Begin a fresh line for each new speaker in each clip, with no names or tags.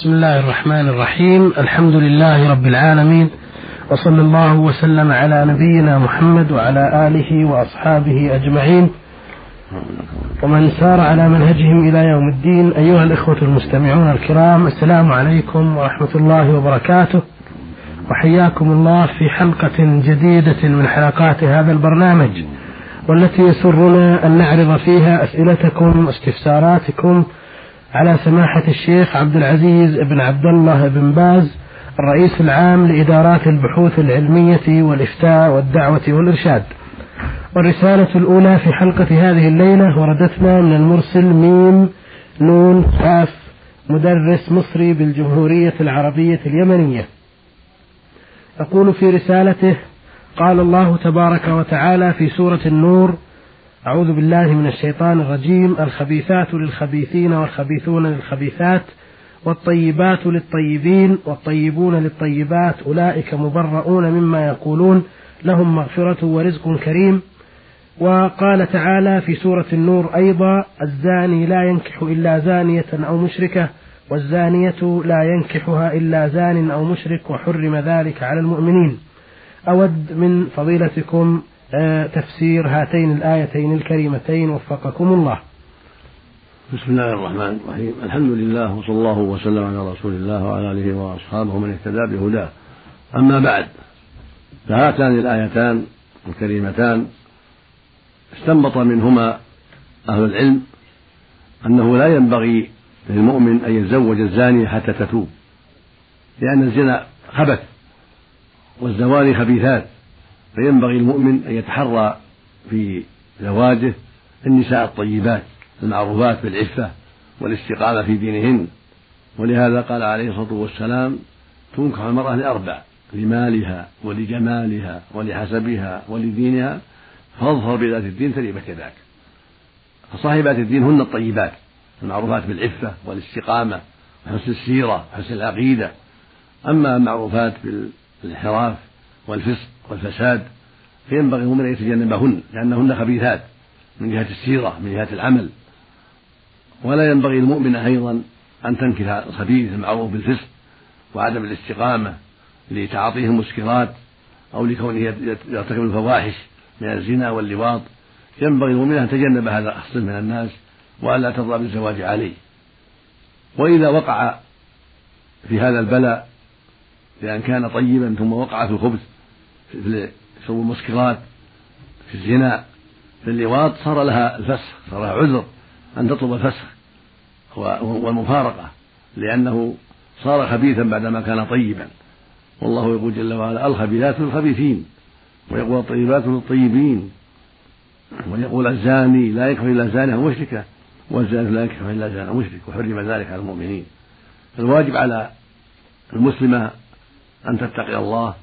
بسم الله الرحمن الرحيم. الحمد لله رب العالمين. وصلى الله وسلم على نبينا محمد وعلى آله وأصحابه أجمعين. ومن سار على منهجهم إلى يوم الدين. أيها الإخوة المستمعون الكرام السلام عليكم ورحمة الله وبركاته. وحياكم الله في حلقة جديدة من حلقات هذا البرنامج. والتي يسرنا أن نعرض فيها أسئلتكم واستفساراتكم على سماحة الشيخ عبد العزيز بن عبد الله بن باز الرئيس العام لإدارات البحوث العلمية والإفتاء والدعوة والإرشاد. والرسالة الأولى في حلقة هذه الليلة وردتنا من المرسل ميم نون كاف مدرس مصري بالجمهورية العربية اليمنية. يقول في رسالته قال الله تبارك وتعالى في سورة النور أعوذ بالله من الشيطان الرجيم. الخبيثات للخبيثين والخبيثون للخبيثات والطيبات للطيبين والطيبون للطيبات أولئك مبرؤون مما يقولون. لهم مغفرة ورزق كريم. وقال تعالى في سورة النور أيضا الزاني لا ينكح إلا زانية أو مشركة والزانية لا ينكحها إلا زان أو مشرك وحرم ذلك على المؤمنين. أود من فضيلتكم تفسير هاتين الآيتين الكريمتين وفقكم الله.
بسم الله الرحمن الرحيم. الحمد لله وصلى الله وسلم على رسول الله وعلى آله وأصحابه من اهتدى بهداه. أما بعد فهاتان الآيتان الكريمتان استنبط منهما أهل العلم أنه لا ينبغي للمؤمن أن يتزوج الزانيه حتى تتوب لأن الزنا خبث والزواني خبيثات. فينبغي المؤمن أن يتحرى في زواجه النساء الطيبات المعروفات بالعفة والاستقامة في دينهن. ولهذا قال عليه الصلاة والسلام تنكح المرأة لأربع لمالها ولجمالها ولحسبها ولدينها فاظهر بذات الدين تريبت يداك فصاحبات الدين هن الطيبات المعروفات بالعفة والاستقامة وحسن السيرة وحسن العقيدة. أما المعروفات بالانحراف والفسق والفساد فينبغي المؤمن أن يتجنبهن لأنهن خبيثات من جهة السيرة من جهة العمل. ولا ينبغي المؤمن أيضا أن تنكح الخبيث المعروف بالفسق وعدم الاستقامة لتعاطيه المسكرات أو لكونه يرتكب الفواحش من الزنا واللواط. ينبغي المؤمن أن يتجنب هذا الصنف من الناس وألا ترضى بالزواج عليه. وإذا وقع في هذا البلاء بأن كان طيبا ثم وقع في الخبث في شرب المسكرات في الزنا في اللواط صار لها الفسخ صار لها عذر أن تطلب الفسخ والمفارقة لأنه صار خبيثا بعدما كان طيبا. والله يقول جل وعلا الخبيثات للخبيثين ويقول الطيبات للطيبين ويقول الزاني لا يكفر إلا زانية مشركة والزاني لا يكفر إلا زانية مشرك وحرم ذلك على المؤمنين. الواجب على المسلمة أن تتقي الله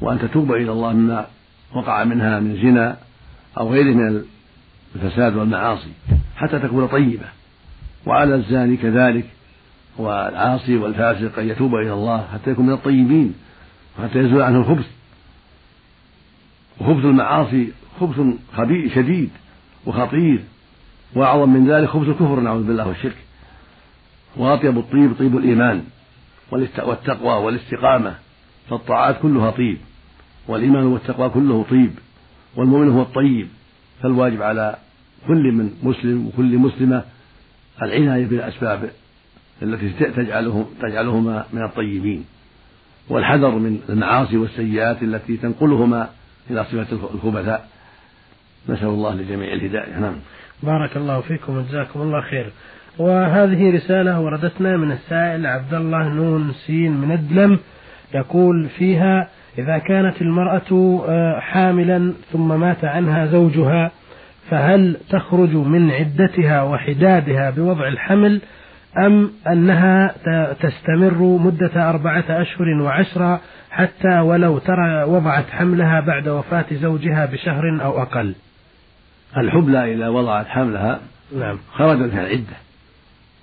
وأن تتوب إلى الله مما وقع منها من زنا أو غيره من الفساد والمعاصي حتى تكون طيبة. وعلى الزاني كذلك والعاصي والفاسق أن يتوب إلى الله حتى يكون من الطيبين وحتى يزول عنه الخبث. وخبث المعاصي خبث خبيث شديد وخطير وأعظم من ذلك خبث الكفر نعوذ بالله والشرك. وأطيب الطيب طيب الإيمان والتقوى والاستقامة. فالطاعات كلها طيب والإيمان والتقوى كله طيب والمؤمن هو الطيب فالواجب على كل من مسلم وكل مسلمة العناية بالأسباب التي تجعله تجعلهما من الطيبين. والحذر من المعاصي والسيئات التي تنقلهما إلى صفة الخبثاء. نسأل الله لجميع الهداية. نعم.
بارك الله فيكم وجزاكم الله خير. وهذه رسالة وردتنا من السائل عبد الله نون سين من الدلم. يقول فيها إذا كانت المرأة آه، حاملا ثم مات عنها زوجها فهل تخرج من عدتها وحدادها بوضع الحمل أم أنها تستمر مدة أربعة أشهر وعشرة حتى ولو ترى وضعت حملها بعد وفاة زوجها بشهر أو أقل؟
الحبلى إذا وضعت حملها نعم. خرجت العدة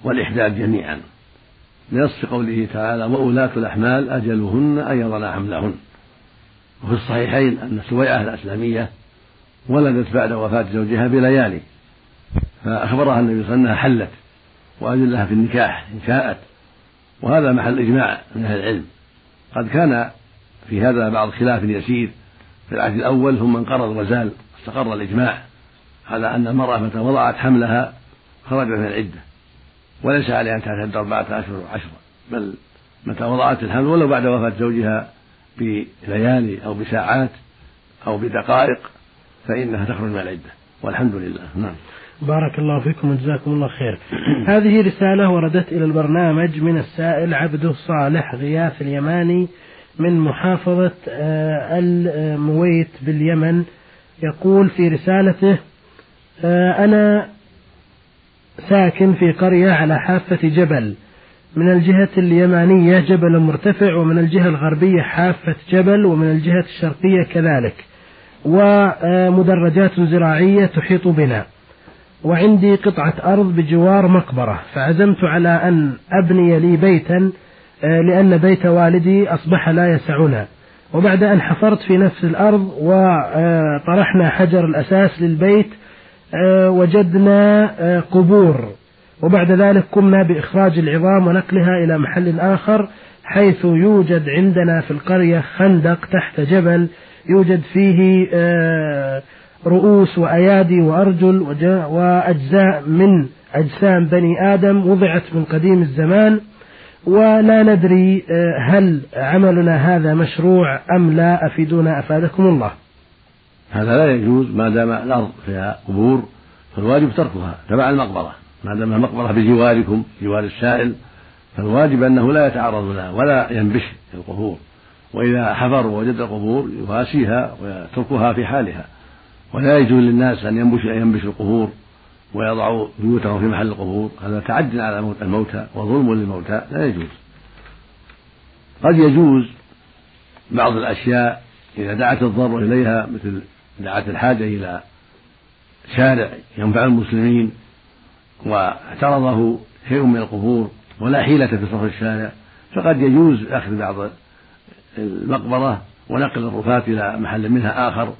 والإحداد جميعا. بنص قوله تعالى وأولاة الأحمال أجلهن أن يضن حملهن. وفي الصحيحين أن سويعة الأسلامية ولدت بعد وفاة زوجها بليالي فأخبرها النبي صلى الله عليه وسلم أنها حلت وأذن لها في النكاح إن شاءت. وهذا محل إجماع من أهل العلم. قد كان في هذا بعض خلاف يسير في العهد الأول ثم انقرض وزال استقر الإجماع على أن المرأة متى وضعت حملها خرجت من العدة. وليس عليها أن تعتد أربعة أشهر وعشرة بل متى وضعت الحمل ولو بعد وفاة زوجها بليالي أو بساعات أو بدقائق فإنها تخرج من العدة والحمد لله. نعم.
بارك الله فيكم وجزاكم الله خير. هذه رسالة وردت إلى البرنامج من السائل عبده صالح غياث اليماني من محافظة آه، المويت باليمن. يقول في رسالته آه، أنا ساكن في قرية على حافة جبل. من الجهة اليمانية جبل مرتفع ومن الجهة الغربية حافة جبل ومن الجهة الشرقية كذلك. ومدرجات زراعية تحيط بنا. وعندي قطعة أرض بجوار مقبرة. فعزمت على أن أبني لي بيتا آه، لأن بيت والدي أصبح لا يسعنا. وبعد أن حفرت في نفس الأرض وطرحنا حجر الأساس للبيت وجدنا آه، قبور. وبعد ذلك قمنا بإخراج العظام ونقلها إلى محل آخر حيث يوجد عندنا في القرية خندق تحت جبل. يوجد فيه رؤوس وأيادي وأرجل وأجزاء من أجسام بني آدم وضعت من قديم الزمان. ولا ندري آه، هل عملنا هذا مشروع أم لا. أفيدونا أفادكم الله.
هذا لا يجوز ما دام الأرض فيها قبور فالواجب تركها تبع المقبرة. ما دام المقبرة بجواركم جوار السائل فالواجب أنه لا يتعرض لها ولا ينبش القبور. وإذا حفر ووجد القبور يواسيها ويتركها في حالها. ولا يجوز للناس أن ينبش ينبش القبور ويضعوا بيوتهم في محل القبور. هذا تعد على الموتى وظلم للموتى لا يجوز. قد يجوز بعض الأشياء إذا دعت الضرورة إليها مثل دعت الحاجة إلى شارع ينفع المسلمين واعترضه شيء من القبور ولا حيلة في صرف الشارع فقد يجوز أخذ بعض المقبرة ونقل الرفاة إلى محل منها آخر.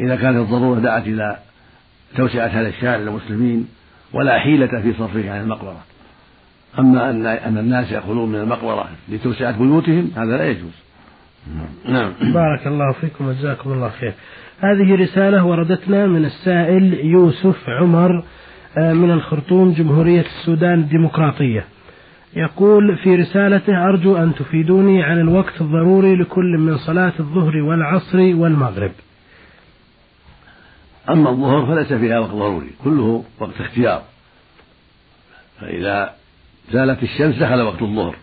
إذا كانت الضرورة دعت إلى توسعة هذا الشارع للمسلمين ولا حيلة في صرفه عن المقبرة. أما أن أن الناس يأخذون من المقبرة لتوسعة بيوتهم هذا لا يجوز.
نعم. بارك الله فيكم وجزاكم الله خير. هذه رسالة وردتنا من السائل يوسف عمر آه، من الخرطوم جمهورية السودان الديمقراطية. يقول في رسالته أرجو أن تفيدوني عن الوقت الضروري لكل من صلاة الظهر والعصر والمغرب.
أما الظهر فليس فيها وقت ضروري كله وقت اختيار. فإذا زالت الشمس دخل وقت الظهر.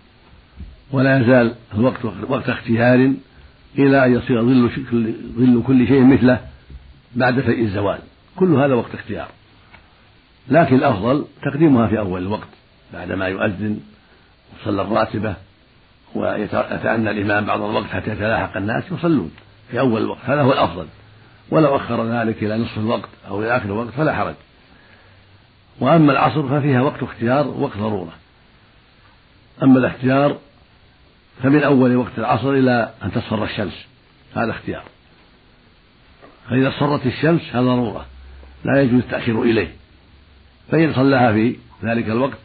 ولا يزال الوقت وقت اختيار إلى أن يصير ظل ظل كل شيء مثله بعد فيء الزوال. كل هذا وقت اختيار. لكن الأفضل تقديمها في أول الوقت بعدما يؤذن وصلى الراتبة ويتأنى الإمام بعض الوقت حتى يتلاحق الناس يصلون في أول الوقت. هذا هو الأفضل. ولو أخر ذلك إلى نصف الوقت أو إلى آخر الوقت فلا حرج. وأما العصر ففيها وقت اختيار ووقت ضرورة. أما الاختيار فمن أول وقت العصر إلى أن تصفر الشمس. هذا اختيار. فإذا اصفرت الشمس هذا ضرورة. لا يجوز التأخير إليه. فإن صلاها في ذلك الوقت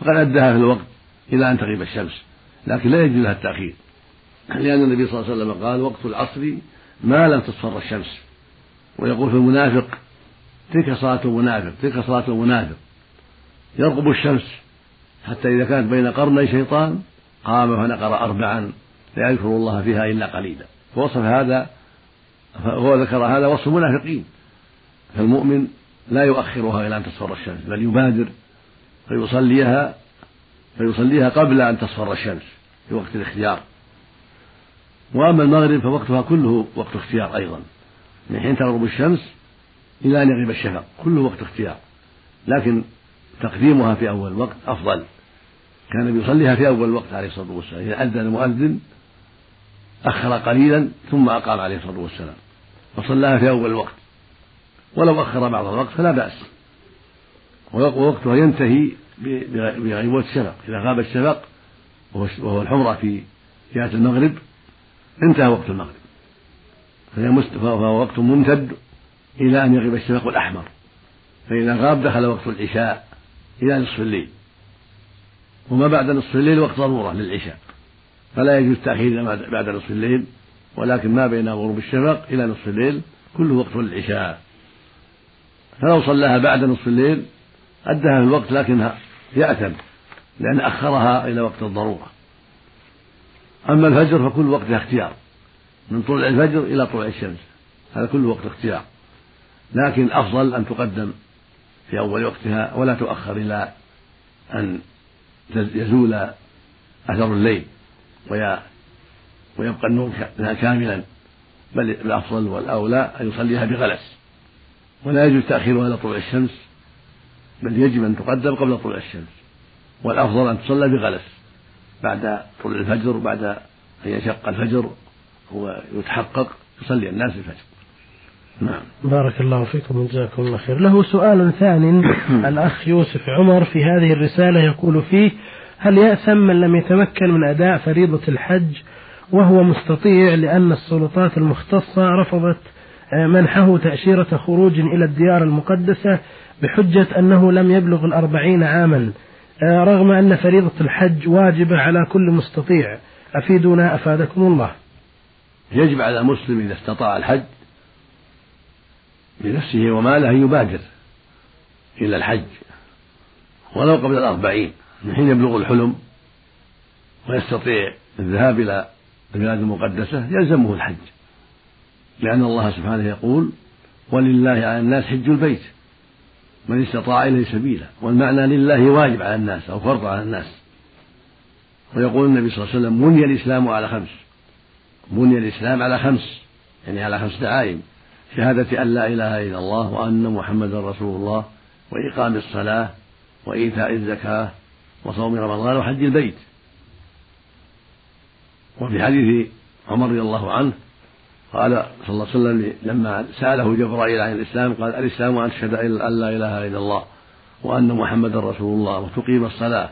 فقد أداها في الوقت إلى أن تغيب الشمس. لكن لا يجوز لها التأخير. لأن النبي صلى الله عليه وسلم قال وقت العصر ما لم تصفر الشمس. ويقول في المنافق تلك صلاة المنافق تلك صلاة المنافق. يرقب الشمس حتى إذا كانت بين قرني شيطان قام فنقر أربعا لا يذكر الله فيها إلا قليلا. فوصف هذا هو ذكر هذا وصف المنافقين فالمؤمن لا يؤخرها إلى أن تصفر الشمس بل يبادر فيصليها فيصليها قبل أن تصفر الشمس في وقت الاختيار. وأما المغرب فوقتها كله وقت اختيار أيضا. من حين تغرب الشمس إلى أن يغيب الشفق كله وقت اختيار. لكن تقديمها في أول وقت أفضل. كان يصليها في أول وقت عليه الصلاة والسلام. إذا أذن المؤذن أخر قليلا ثم أقام عليه الصلاة والسلام. وصلاها في أول الوقت ولو أخر بعض الوقت فلا بأس. ووقتها ينتهي بغيبوبة الشفق. إذا غاب الشفق وهو الحمرة في جهة المغرب انتهى وقت المغرب. فهو وقت ممتد إلى أن يغيب الشفق الأحمر. فإذا غاب دخل وقت العشاء إلى نصف الليل. وما بعد نصف الليل وقت ضرورة للعشاء. فلا يجوز تأخير بعد نصف الليل ولكن ما بين غروب الشفق إلى نصف الليل كله وقت للعشاء. فلو صلاها بعد نصف الليل أدها في الوقت لكنها يأثم لأن أخرها إلى وقت الضرورة. أما الفجر فكل وقتها اختيار من طلوع الفجر إلى طلوع الشمس هذا كله وقت اختيار. لكن الأفضل أن تقدم في أول وقتها ولا تؤخر إلى أن يزول أثر الليل ويبقى النور كاملا بل الأفضل والأولى أن يصليها بغلس. ولا يجوز تأخيرها إلى طلوع الشمس بل يجب أن تقدم قبل طلوع الشمس. والأفضل أن تصلى بغلس بعد طلوع الفجر بعد أن يشق الفجر ويتحقق يصلي الناس الفجر.
نعم. بارك الله فيكم وجزاكم الله خير. له سؤال ثاني. الأخ يوسف عمر في هذه الرسالة يقول فيه هل يأثم من لم يتمكن من أداء فريضة الحج وهو مستطيع لأن السلطات المختصة رفضت منحه تأشيرة خروج إلى الديار المقدسة بحجة أنه لم يبلغ الأربعين عاما؟ آه، رغم أن فريضة الحج واجبة على كل مستطيع. أفيدنا أفادكم الله.
يجب على المسلم إذا استطاع الحج بنفسه وماله أن يبادر إلى الحج ولو قبل الأربعين من حين يبلغ الحلم ويستطيع الذهاب إلى البلاد المقدسة يلزمه الحج. لأن الله سبحانه يقول ولله على الناس حج البيت من استطاع إليه سبيلا. والمعنى لله واجب على الناس أو فرض على الناس. ويقول النبي صلى الله عليه وسلم بني الإسلام على خمس بني الإسلام على خمس يعني على خمس دعائم شهادة أن لا إله إلا الله وأن محمدا رسول الله وإقام الصلاة وإيتاء الزكاة وصوم رمضان وحج البيت. وفي حديث عمر رضي الله عنه قال صلى الله عليه وسلم لما سأله جبرائيل عن الإسلام قال الإسلام أن تشهد أن لا إله إلا الله وأن محمدا رسول الله وتقيم الصلاة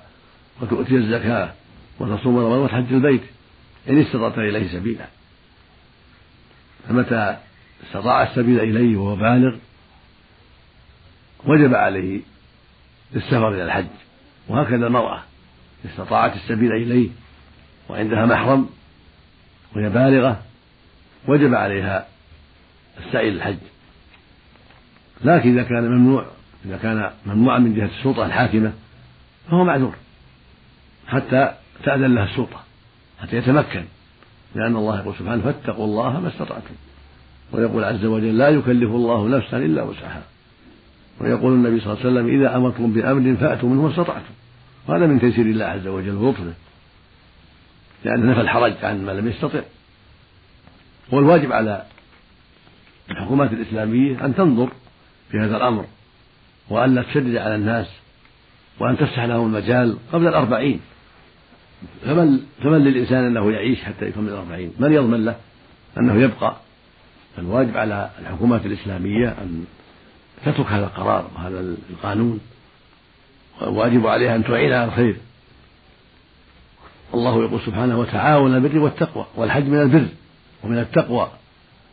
وتؤتي الزكاة وتصوم رمضان وتحج البيت. إن استطعت إليه سبيلا. فمتى استطاع السبيل إليه وهو بالغ وجب عليه السفر إلى الحج وهكذا المرأة استطاعت السبيل إليه وعندها محرم وهي بالغة وجب عليها السعي للحج لكن إذا كان ممنوع إذا كان ممنوعا من جهة السلطة الحاكمة فهو معذور حتى تأذن له السلطة حتى يتمكن لأن الله يقول سبحانه فاتقوا الله ما استطعتم. ويقول عز وجل لا يكلف الله نفسا إلا وسعها. ويقول النبي صلى الله عليه وسلم إذا أمرتم بأمر فأتوا منه ما استطعتم. وهذا من تيسير الله عز وجل ولطفه لأن نفى الحرج عن من لم يستطع. والواجب على الحكومات الإسلامية أن تنظر في هذا الأمر وأن لا تشدد على الناس وأن تفتح لهم المجال قبل الأربعين. فمن فمن للإنسان أنه يعيش حتى يكمل الأربعين؟ من يضمن له أنه يبقى فالواجب على الحكومات الإسلامية أن تترك هذا القرار وهذا القانون والواجب عليها أن تعين على الخير. الله يقول سبحانه وتعاون البر والتقوى والحج من البر ومن التقوى.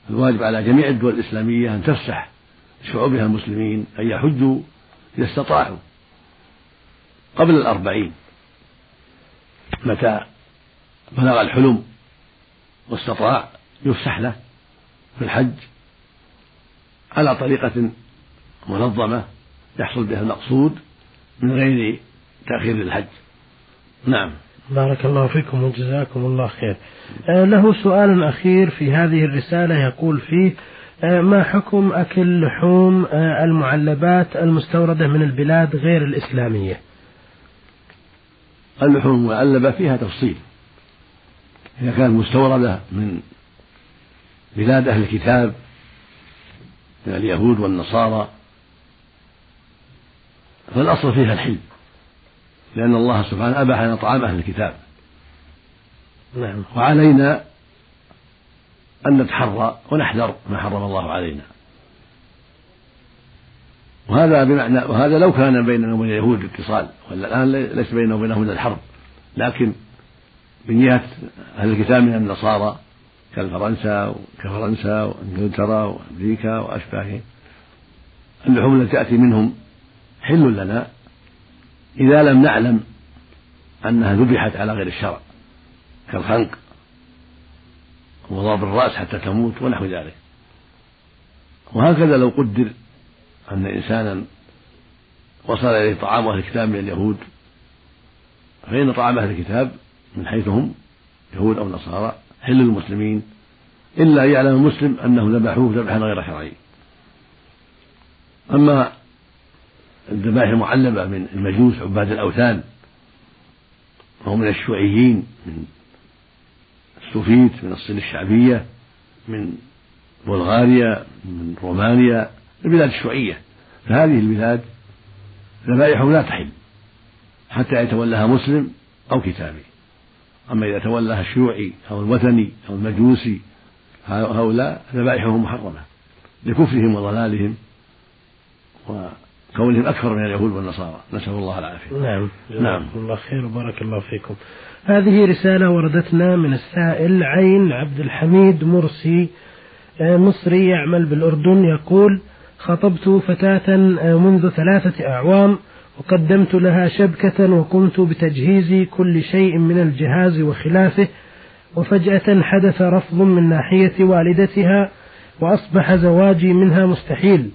الواجب على جميع الدول الإسلامية أن تفسح شعوبها المسلمين أن يحجوا إذا استطاعوا. قبل الأربعين متى بلغ الحلم واستطاع يفسح له في الحج على طريقة منظمة يحصل بها المقصود من غير تأخير الحج نعم.
بارك الله فيكم وجزاكم الله خير. آه له سؤال أخير في هذه الرسالة يقول فيه آه ما حكم أكل لحوم آه المعلبات المستوردة من البلاد غير الإسلامية؟
اللحوم المعلبة فيها تفصيل. إذا كانت مستوردة من بلاد أهل الكتاب من اليهود والنصارى فالأصل فيها الحل لأن الله سبحانه أباح لنا طعام أهل الكتاب. نعم. وعلينا أن نتحرى ونحذر ما حرم الله علينا. وهذا بمعنى وهذا لو كان بيننا وبين اليهود اتصال ولا الآن ليس بيننا وبينهم إلا الحرب لكن من جهة أهل الكتاب من النصارى كالفرنسا كفرنسا وإنجلترا وأمريكا وأشباههم. اللحوم التي تأتي منهم حل لنا إذا لم نعلم أنها ذبحت على غير الشرع كالخنق وضرب الرأس حتى تموت ونحو ذلك. وهكذا لو قدر أن إنسانا وصل إليه طعام أهل الكتاب من اليهود فإن طعام أهل الكتاب من حيث هم يهود أو نصارى حل للمسلمين إلا أن يعلم المسلم أنهم ذبحوه ذبحا غير شرعي. أما الذبائح المعلبة من المجوس عباد الأوثان فهو من الشيوعيين من السوفيت من الصين الشعبية من بلغاريا من رومانيا البلاد الشيوعية. فهذه البلاد ذبائحهم لا تحل حتى يتولاها مسلم أو كتابي. أما إذا تولاها الشيوعي أو الوثني أو المجوسي هؤلاء ذبائحهم محرمة لكفرهم وضلالهم وكونهم أكثر من اليهود والنصارى. نسأل الله العافية.
نعم. نعم. الله خير وبارك الله فيكم. هذه رسالة وردتنا من السائل عين عبد الحميد مرسي آه، مصري يعمل بالأردن يقول خطبت فتاة آه، منذ ثلاثة أعوام وقدمت لها شبكة وقمت بتجهيز كل شيء من الجهاز وخلافه وفجأة حدث رفض من ناحية والدتها وأصبح زواجي منها مستحيل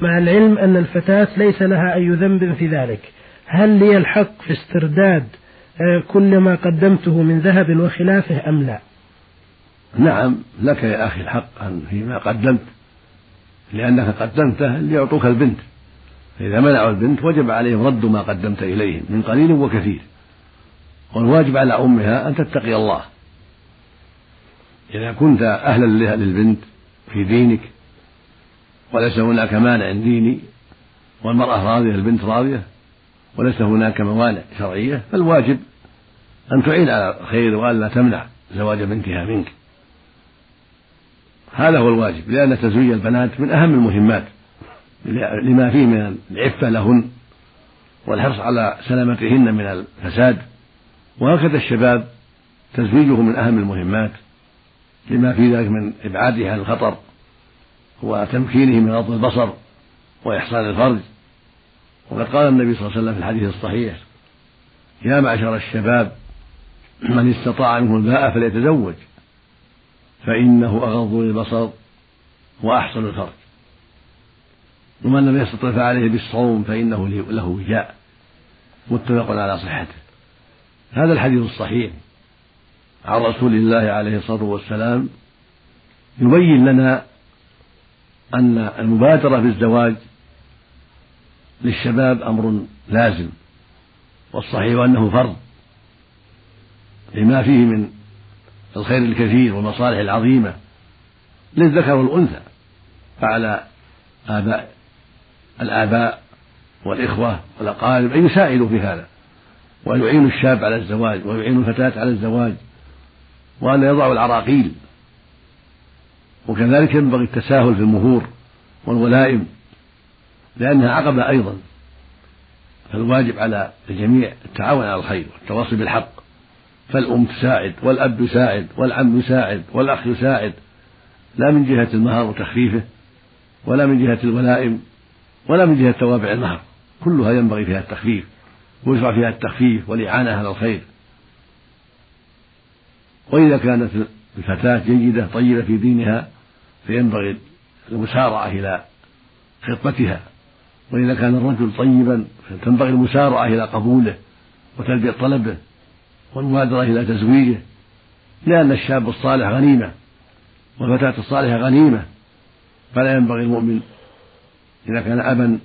مع العلم أن الفتاة ليس لها أي ذنب في ذلك. هل لي الحق في استرداد آه، كل ما قدمته من ذهب وخلافه أم لا؟
نعم لك يا أخي الحق أن فيما قدمت لأنك قدمته ليعطوك البنت. فإذا منعوا البنت وجب عليهم رد ما قدمت إليهم من قليل وكثير. والواجب على أمها أن تتقي الله. إذا كنت أهلا للبنت في دينك وليس هناك مانع ديني والمرأة راضية البنت راضية وليس هناك موانع شرعية فالواجب أن تعين على الخير وألا تمنع زواج بنتها منك. هذا هو الواجب لأن تزويج البنات من أهم المهمات. لما فيه من العفة لهن والحرص على سلامتهن من الفساد. وهكذا الشباب تزويجه من أهم المهمات لما في ذلك من إبعاده عن الخطر وتمكينه من غض البصر وإحصان الفرج. وقد قال النبي صلى الله عليه وسلم في الحديث الصحيح يا معشر الشباب من استطاع منه الباء فليتزوج فإنه أغض للبصر وأحسن الفرج. ومن لم يستطع فعليه بالصوم فإنه له وجاء. متفق على صحته. هذا الحديث الصحيح عن رسول الله عليه الصلاة والسلام يبين لنا أن المبادرة بالزواج للشباب أمر لازم والصحيح أنه فرض لما فيه من الخير الكثير والمصالح العظيمة للذكر والأنثى فعلى آباء الآباء والإخوة والأقارب أن يساعدوا في هذا وأن يعينوا الشاب على الزواج ويعينوا الفتاة على الزواج وأن يضعوا العراقيل. وكذلك ينبغي التساهل في المهور والولائم لأنها عقبة أيضا. فالواجب على الجميع التعاون على الخير والتواصي بالحق. فالأم تساعد والأب يساعد والعم يساعد والأخ يساعد لا من جهة المهر وتخفيفه ولا من جهة الولائم ولا من جهة توابع المهر. كلها ينبغي فيها التخفيف ويشرع فيها التخفيف والإعانة على الخير. وإذا كانت الفتاة جيدة طيبة في دينها فينبغي المسارعة إلى خطبتها وإذا كان الرجل طيبا فتنبغي المسارعة إلى قبوله وتلبية طلبه والمبادرة إلى تزويجه. لأن الشاب الصالح غنيمة والفتاة الصالحة غنيمة فلا ينبغي المؤمن إذا كان أبا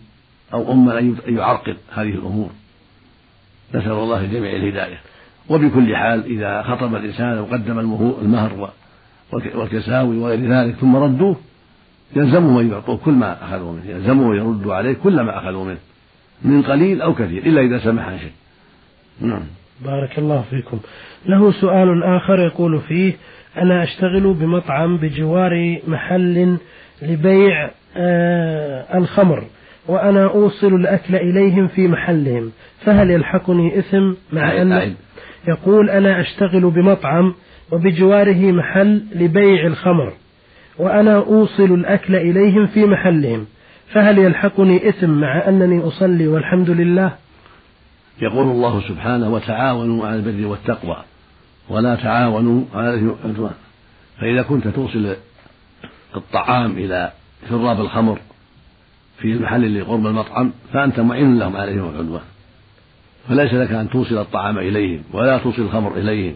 أو أما أن يعرقل هذه الأمور. نسأل الله الجميع الهداية. وبكل حال إذا خطب الإنسان وقدم المهر والكساوي وغير ذلك ثم ردوه يلزمهم أن يعطوه كل ما أخذوا منه. يلزمهم أن يردوا عليه كل ما أخذوا منه. من قليل أو كثير إلا إذا سمح عن شيء.
نعم. بارك الله فيكم. له سؤال آخر يقول فيه أنا أشتغل بمطعم بجوار محل لبيع الخمر وأنا أوصل الأكل إليهم في محلهم فهل يلحقني إثم مع أن يقول أنا أشتغل بمطعم وبجواره محل لبيع الخمر وأنا أوصل الأكل إليهم في محلهم فهل يلحقني إثم مع أنني أصلي والحمد لله؟
يقول الله سبحانه وتعاونوا على البر والتقوى ولا تعاونوا على والعدوان فإذا كنت توصل الطعام إلى شراب الخمر في المحل اللي قرب المطعم فأنت معين لهم على الاثم والعدوان فليس لك أن توصل الطعام إليهم ولا توصل الخمر إليهم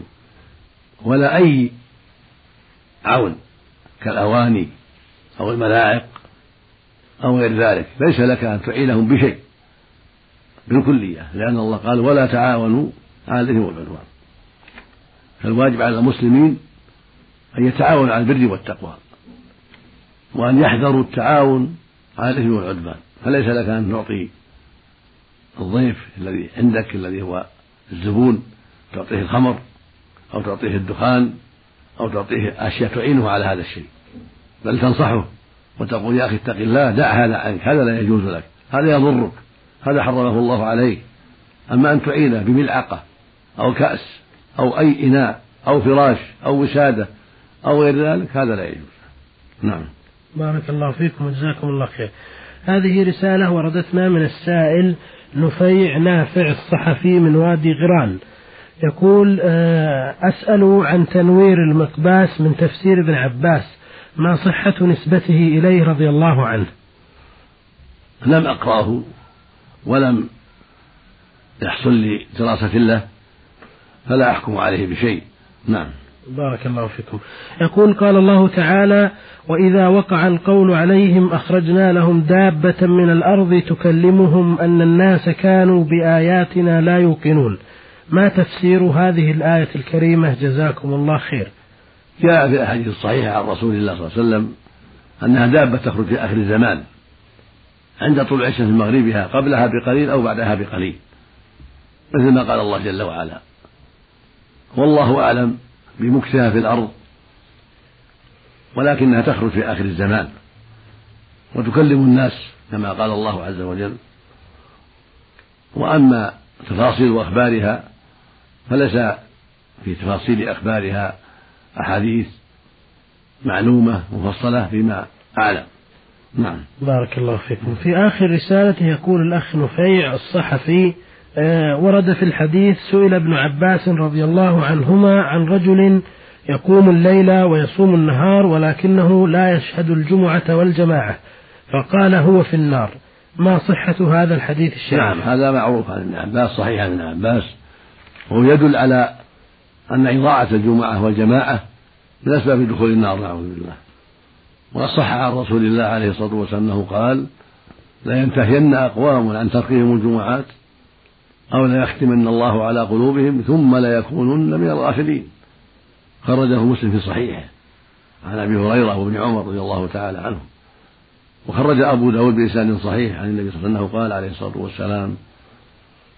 ولا أي عون كالأواني أو الملاعق أو غير ذلك. ليس لك أن تعينهم بشيء بالكلية لأن الله قال ولا تعاونوا على الإثم والعدوان فالواجب على المسلمين أن يتعاونوا على البر والتقوى. وأن يحذروا التعاون على الإثم والعدوان فليس لك أن تعطي الضيف الذي عندك الذي هو الزبون تعطيه الخمر أو تعطيه الدخان أو تعطيه أشياء تعينه على هذا الشيء. بل تنصحه وتقول يا أخي اتق الله دع هذا عنك هذا لا يجوز لك هذا يضرك هذا حرمه الله عليه أما أن تعينه بملعقة أو كأس أو أي إناء أو فراش أو وسادة أو غير ذلك هذا لا يجوز. نعم.
بارك الله فيكم وجزاكم الله خير. هذه رسالة وردتنا من السائل نفيع نافع الصحفي من وادي غران. يقول آه، أسأل عن تنوير المقباس من تفسير ابن عباس ما صحة نسبته إليه رضي الله عنه؟
لم أقرأه ولم يحصل لي دراسة له فلا أحكم عليه بشيء. نعم.
بارك الله فيكم. يقول قال الله تعالى وإذا وقع القول عليهم أخرجنا لهم دابة من الأرض تكلمهم أن الناس كانوا بآياتنا لا يوقنون. ما تفسير هذه الآية الكريمة؟ جزاكم الله خير.
جاء في الأحاديث الصحيحة عن رسول الله صلى الله عليه وسلم أنها دابة تخرج في آخر الزمان عند طلوع الشمس من مغربها قبلها بقليل أو بعدها بقليل مثل ما قال الله جل وعلا. والله أعلم بمكسها في الأرض ولكنها تخرج في آخر الزمان وتكلم الناس كما قال الله عز وجل. وأما تفاصيل أخبارها فليس في تفاصيل أخبارها أحاديث معلومة مفصلة فيما أعلم. نعم.
بارك الله فيكم. في آخر رسالته يقول الأخ نفيع الصحفي ورد في الحديث سئل ابن عباس رضي الله عنهما عن رجل يقوم الليل ويصوم النهار ولكنه لا يشهد الجمعة والجماعة فقال هو في النار. ما صحة هذا الحديث الشريف
نعم هذا معروف عن ابن عباس صحيح عن ابن عباس. وهو يدل على أن إضاعة الجمعة والجماعة من أسباب دخول النار نعوذ بالله. وصح عن رسول الله عليه الصلاة والسلام أنه قال لا ينتهين أقوام عن تركهم الجمعات أو لا يختمن الله على قلوبهم ثم لا يكونن من الغافلين. خرجه مسلم في صحيحه عن أبي هريرة وابن عمر رضي الله تعالى عنهم. وخرج أبو داود بإسناد صحيح عن النبي صلى الله عليه وسلم قال عليه الصلاة والسلام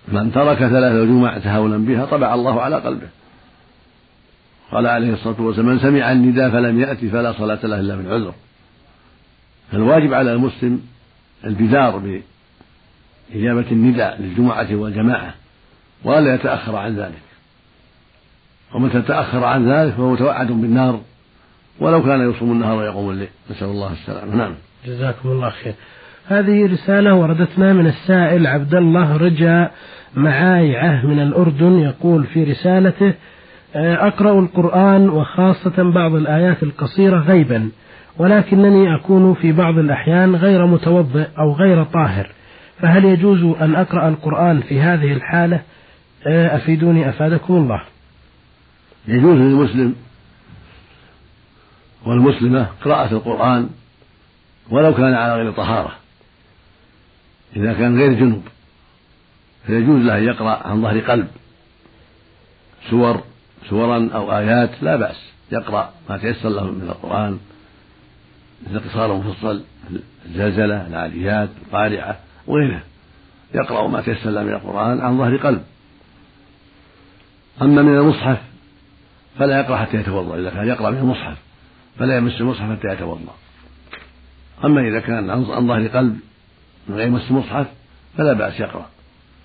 من ترك ثلاث جمع تهاونا بها طبع الله على قلبه. قال عليه الصلاة والسلام من سمع النداء فلم يأتي فلا صلاة له إلا من عذر. فالواجب على المسلم البدار بإجابة النداء للجمعة والجماعة ولا يتأخر عن ذلك. ومتى تأخر عن ذلك فهو متوعد بالنار ولو كان يصوم النهار ويقوم الليل. نسأل الله السلامة. نعم.
جزاكم الله خير. هذه رسالة وردتنا من السائل عبد الله رجا معايعة من الأردن يقول في رسالته أقرأ القرآن وخاصة بعض الآيات القصيرة غيبا ولكنني أكون في بعض الأحيان غير متوضئ أو غير طاهر. فهل يجوز أن أقرأ القرآن في هذه الحالة؟ آه، أفيدوني أفادكم الله.
يجوز للمسلم والمسلمة قراءة القرآن ولو كان على غير طهارة. إذا كان غير جنوب فيجوز له أن يقرأ عن ظهر قلب. سور سورا أو آيات لا بأس. يقرأ ما تيسر له من القرآن. مثل قصار مفصل الزلزلة العاليات القارعة. وغيرها يقرأ ما تيسر من القرآن عن ظهر قلب. أما من المصحف فلا يقرأ حتى يتوضأ. إذا كان يقرأ من المصحف فلا يمس المصحف حتى يتوضأ. أما إذا كان عن ظهر قلب من غير مس المصحف فلا بأس يقرأ.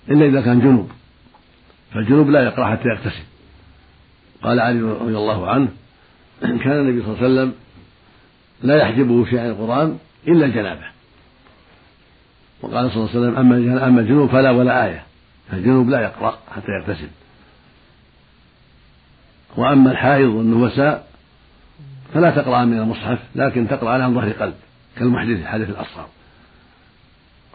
إلا إذا كان جنوب. فالجنوب لا يقرأ حتى يغتسل. قال علي رضي الله عنه كان النبي صلى الله عليه وسلم لا يحجبه شيء عن القرآن إلا الجنابة وقال صلى الله عليه وسلم أما أما الجنوب فلا ولا آية. الجنوب لا يقرأ حتى يغتسل. وأما الحائض والنفساء فلا تقرأ من المصحف لكن تقرأ عن ظهر قلب كالمحدث الحدث الأصغر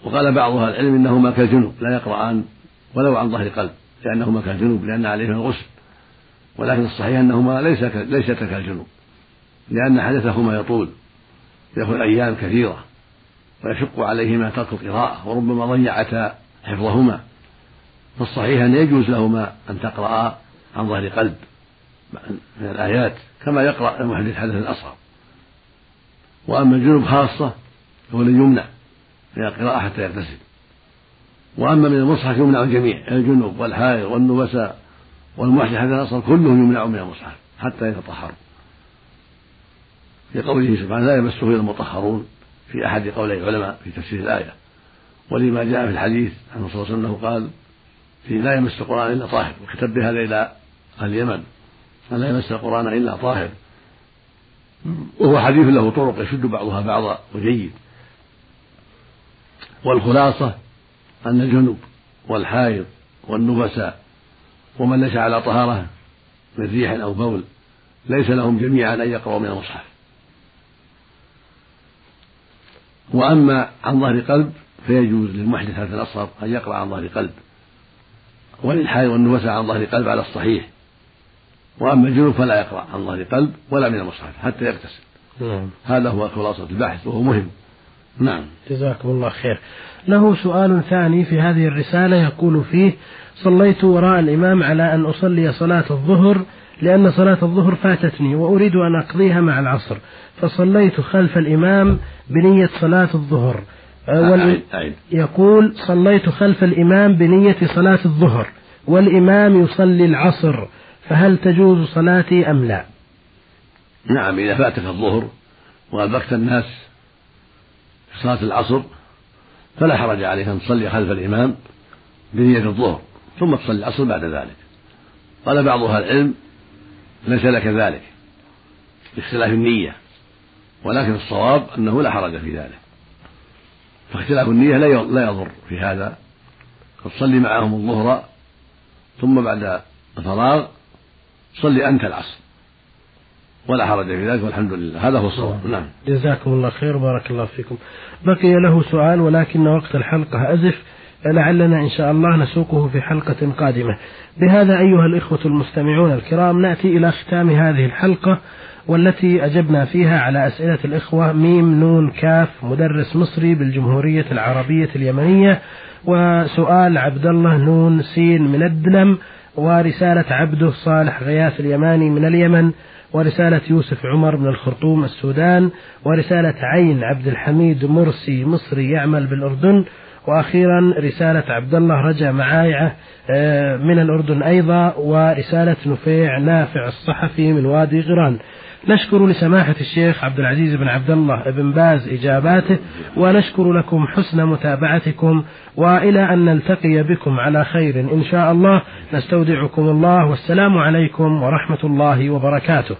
وقال بعض أهل العلم إنهما كالجنوب لا يقرأان ولو عن ظهر قلب لأنهما كالجنوب لأن عليهما الغسل. ولكن الصحيح أنهما ليس ليستا كالجنوب لأن حدثهما يطول يأخذ أيام كثيرة. ويشق عليهما ترك القراءة وربما ضيعتا حفظهما. فالصحيح أن يجوز لهما أن تقرأ عن ظهر قلب من الآيات كما يقرأ المحدث حدث الأصغر. وأما الجنوب خاصة هو الذي يمنع من القراءة حتى يغتسل. وأما من المصحف يمنع الجميع الجنوب والحائض والنبساء والمحدث حدث الأصغر كلهم يمنع من المصحف حتى يتطهروا. في قوله سبحانه لا يمسه إلا المطهرون. في أحد قولي العلماء في تفسير الآية. ولما جاء في الحديث عنه صلى الله عليه وسلم قال في لا يمس القرآن إلا طاهر وكتب بهذا إلى اليمن لا يمس القرآن إلا طاهر. وهو حديث له طرق يشد بعضها بعضا وجيد. والخلاصة أن الجنوب والحائض والنبساء ومن نشأ على طهارة من ريح أو بول ليس لهم جميعا أن يقرأوا من المصحف. وأما عن ظهر قلب فيجوز للمحدث هذا الأصغر أن يقرأ عن ظهر قلب. وللحائض والنفساء عن ظهر قلب على الصحيح. وأما الجنوب فلا يقرأ عن ظهر قلب ولا من المصحف حتى يغتسل. نعم. هذا هو خلاصة البحث وهو مهم. نعم.
جزاكم الله خير. له سؤال ثاني في هذه الرسالة يقول فيه صليت وراء الإمام على أن أصلي صلاة الظهر لأن صلاة الظهر فاتتني وأريد أن أقضيها مع العصر فصليت خلف الإمام بنية صلاة الظهر.
وال...
يقول صليت خلف الإمام بنية صلاة الظهر والإمام يصلي العصر فهل تجوز صلاتي أم لا؟
نعم إذا فاتك الظهر وأدركت الناس في صلاة العصر فلا حرج عليك أن تصلي خلف الإمام بنية الظهر ثم تصلي العصر بعد ذلك. قال بعض أهل العلم ليس لك ذلك باختلاف النية ولكن الصواب أنه لا حرج في ذلك. فاختلاف النية لا يضر في هذا. تصلي معهم الظهر ثم بعد الفراغ صلي أنت العصر. ولا حرج في ذلك والحمد لله. هذا هو الصواب. نعم.
جزاكم الله خير بارك الله فيكم. بقي له سؤال ولكن وقت الحلقة أزف. لعلنا إن شاء الله نسوقه في حلقة قادمة. بهذا أيها الإخوة المستمعون الكرام نأتي إلى ختام هذه الحلقة والتي أجبنا فيها على أسئلة الإخوة ميم نون كاف مدرس مصري بالجمهورية العربية اليمنية وسؤال عبد الله نون سين من الدلم ورسالة عبده صالح غياث اليماني من اليمن ورسالة يوسف عمر من الخرطوم السودان ورسالة عين عبد الحميد مرسي مصري يعمل بالأردن وأخيرا رسالة عبد الله رجا معايعة آه، من الأردن أيضا ورسالة نفيع نافع الصحفي من وادي غران. نشكر لسماحة الشيخ عبد العزيز بن عبد الله بن باز إجاباته ونشكر لكم حسن متابعتكم وإلى أن نلتقي بكم على خير إن شاء الله. نستودعكم الله والسلام عليكم ورحمة الله وبركاته.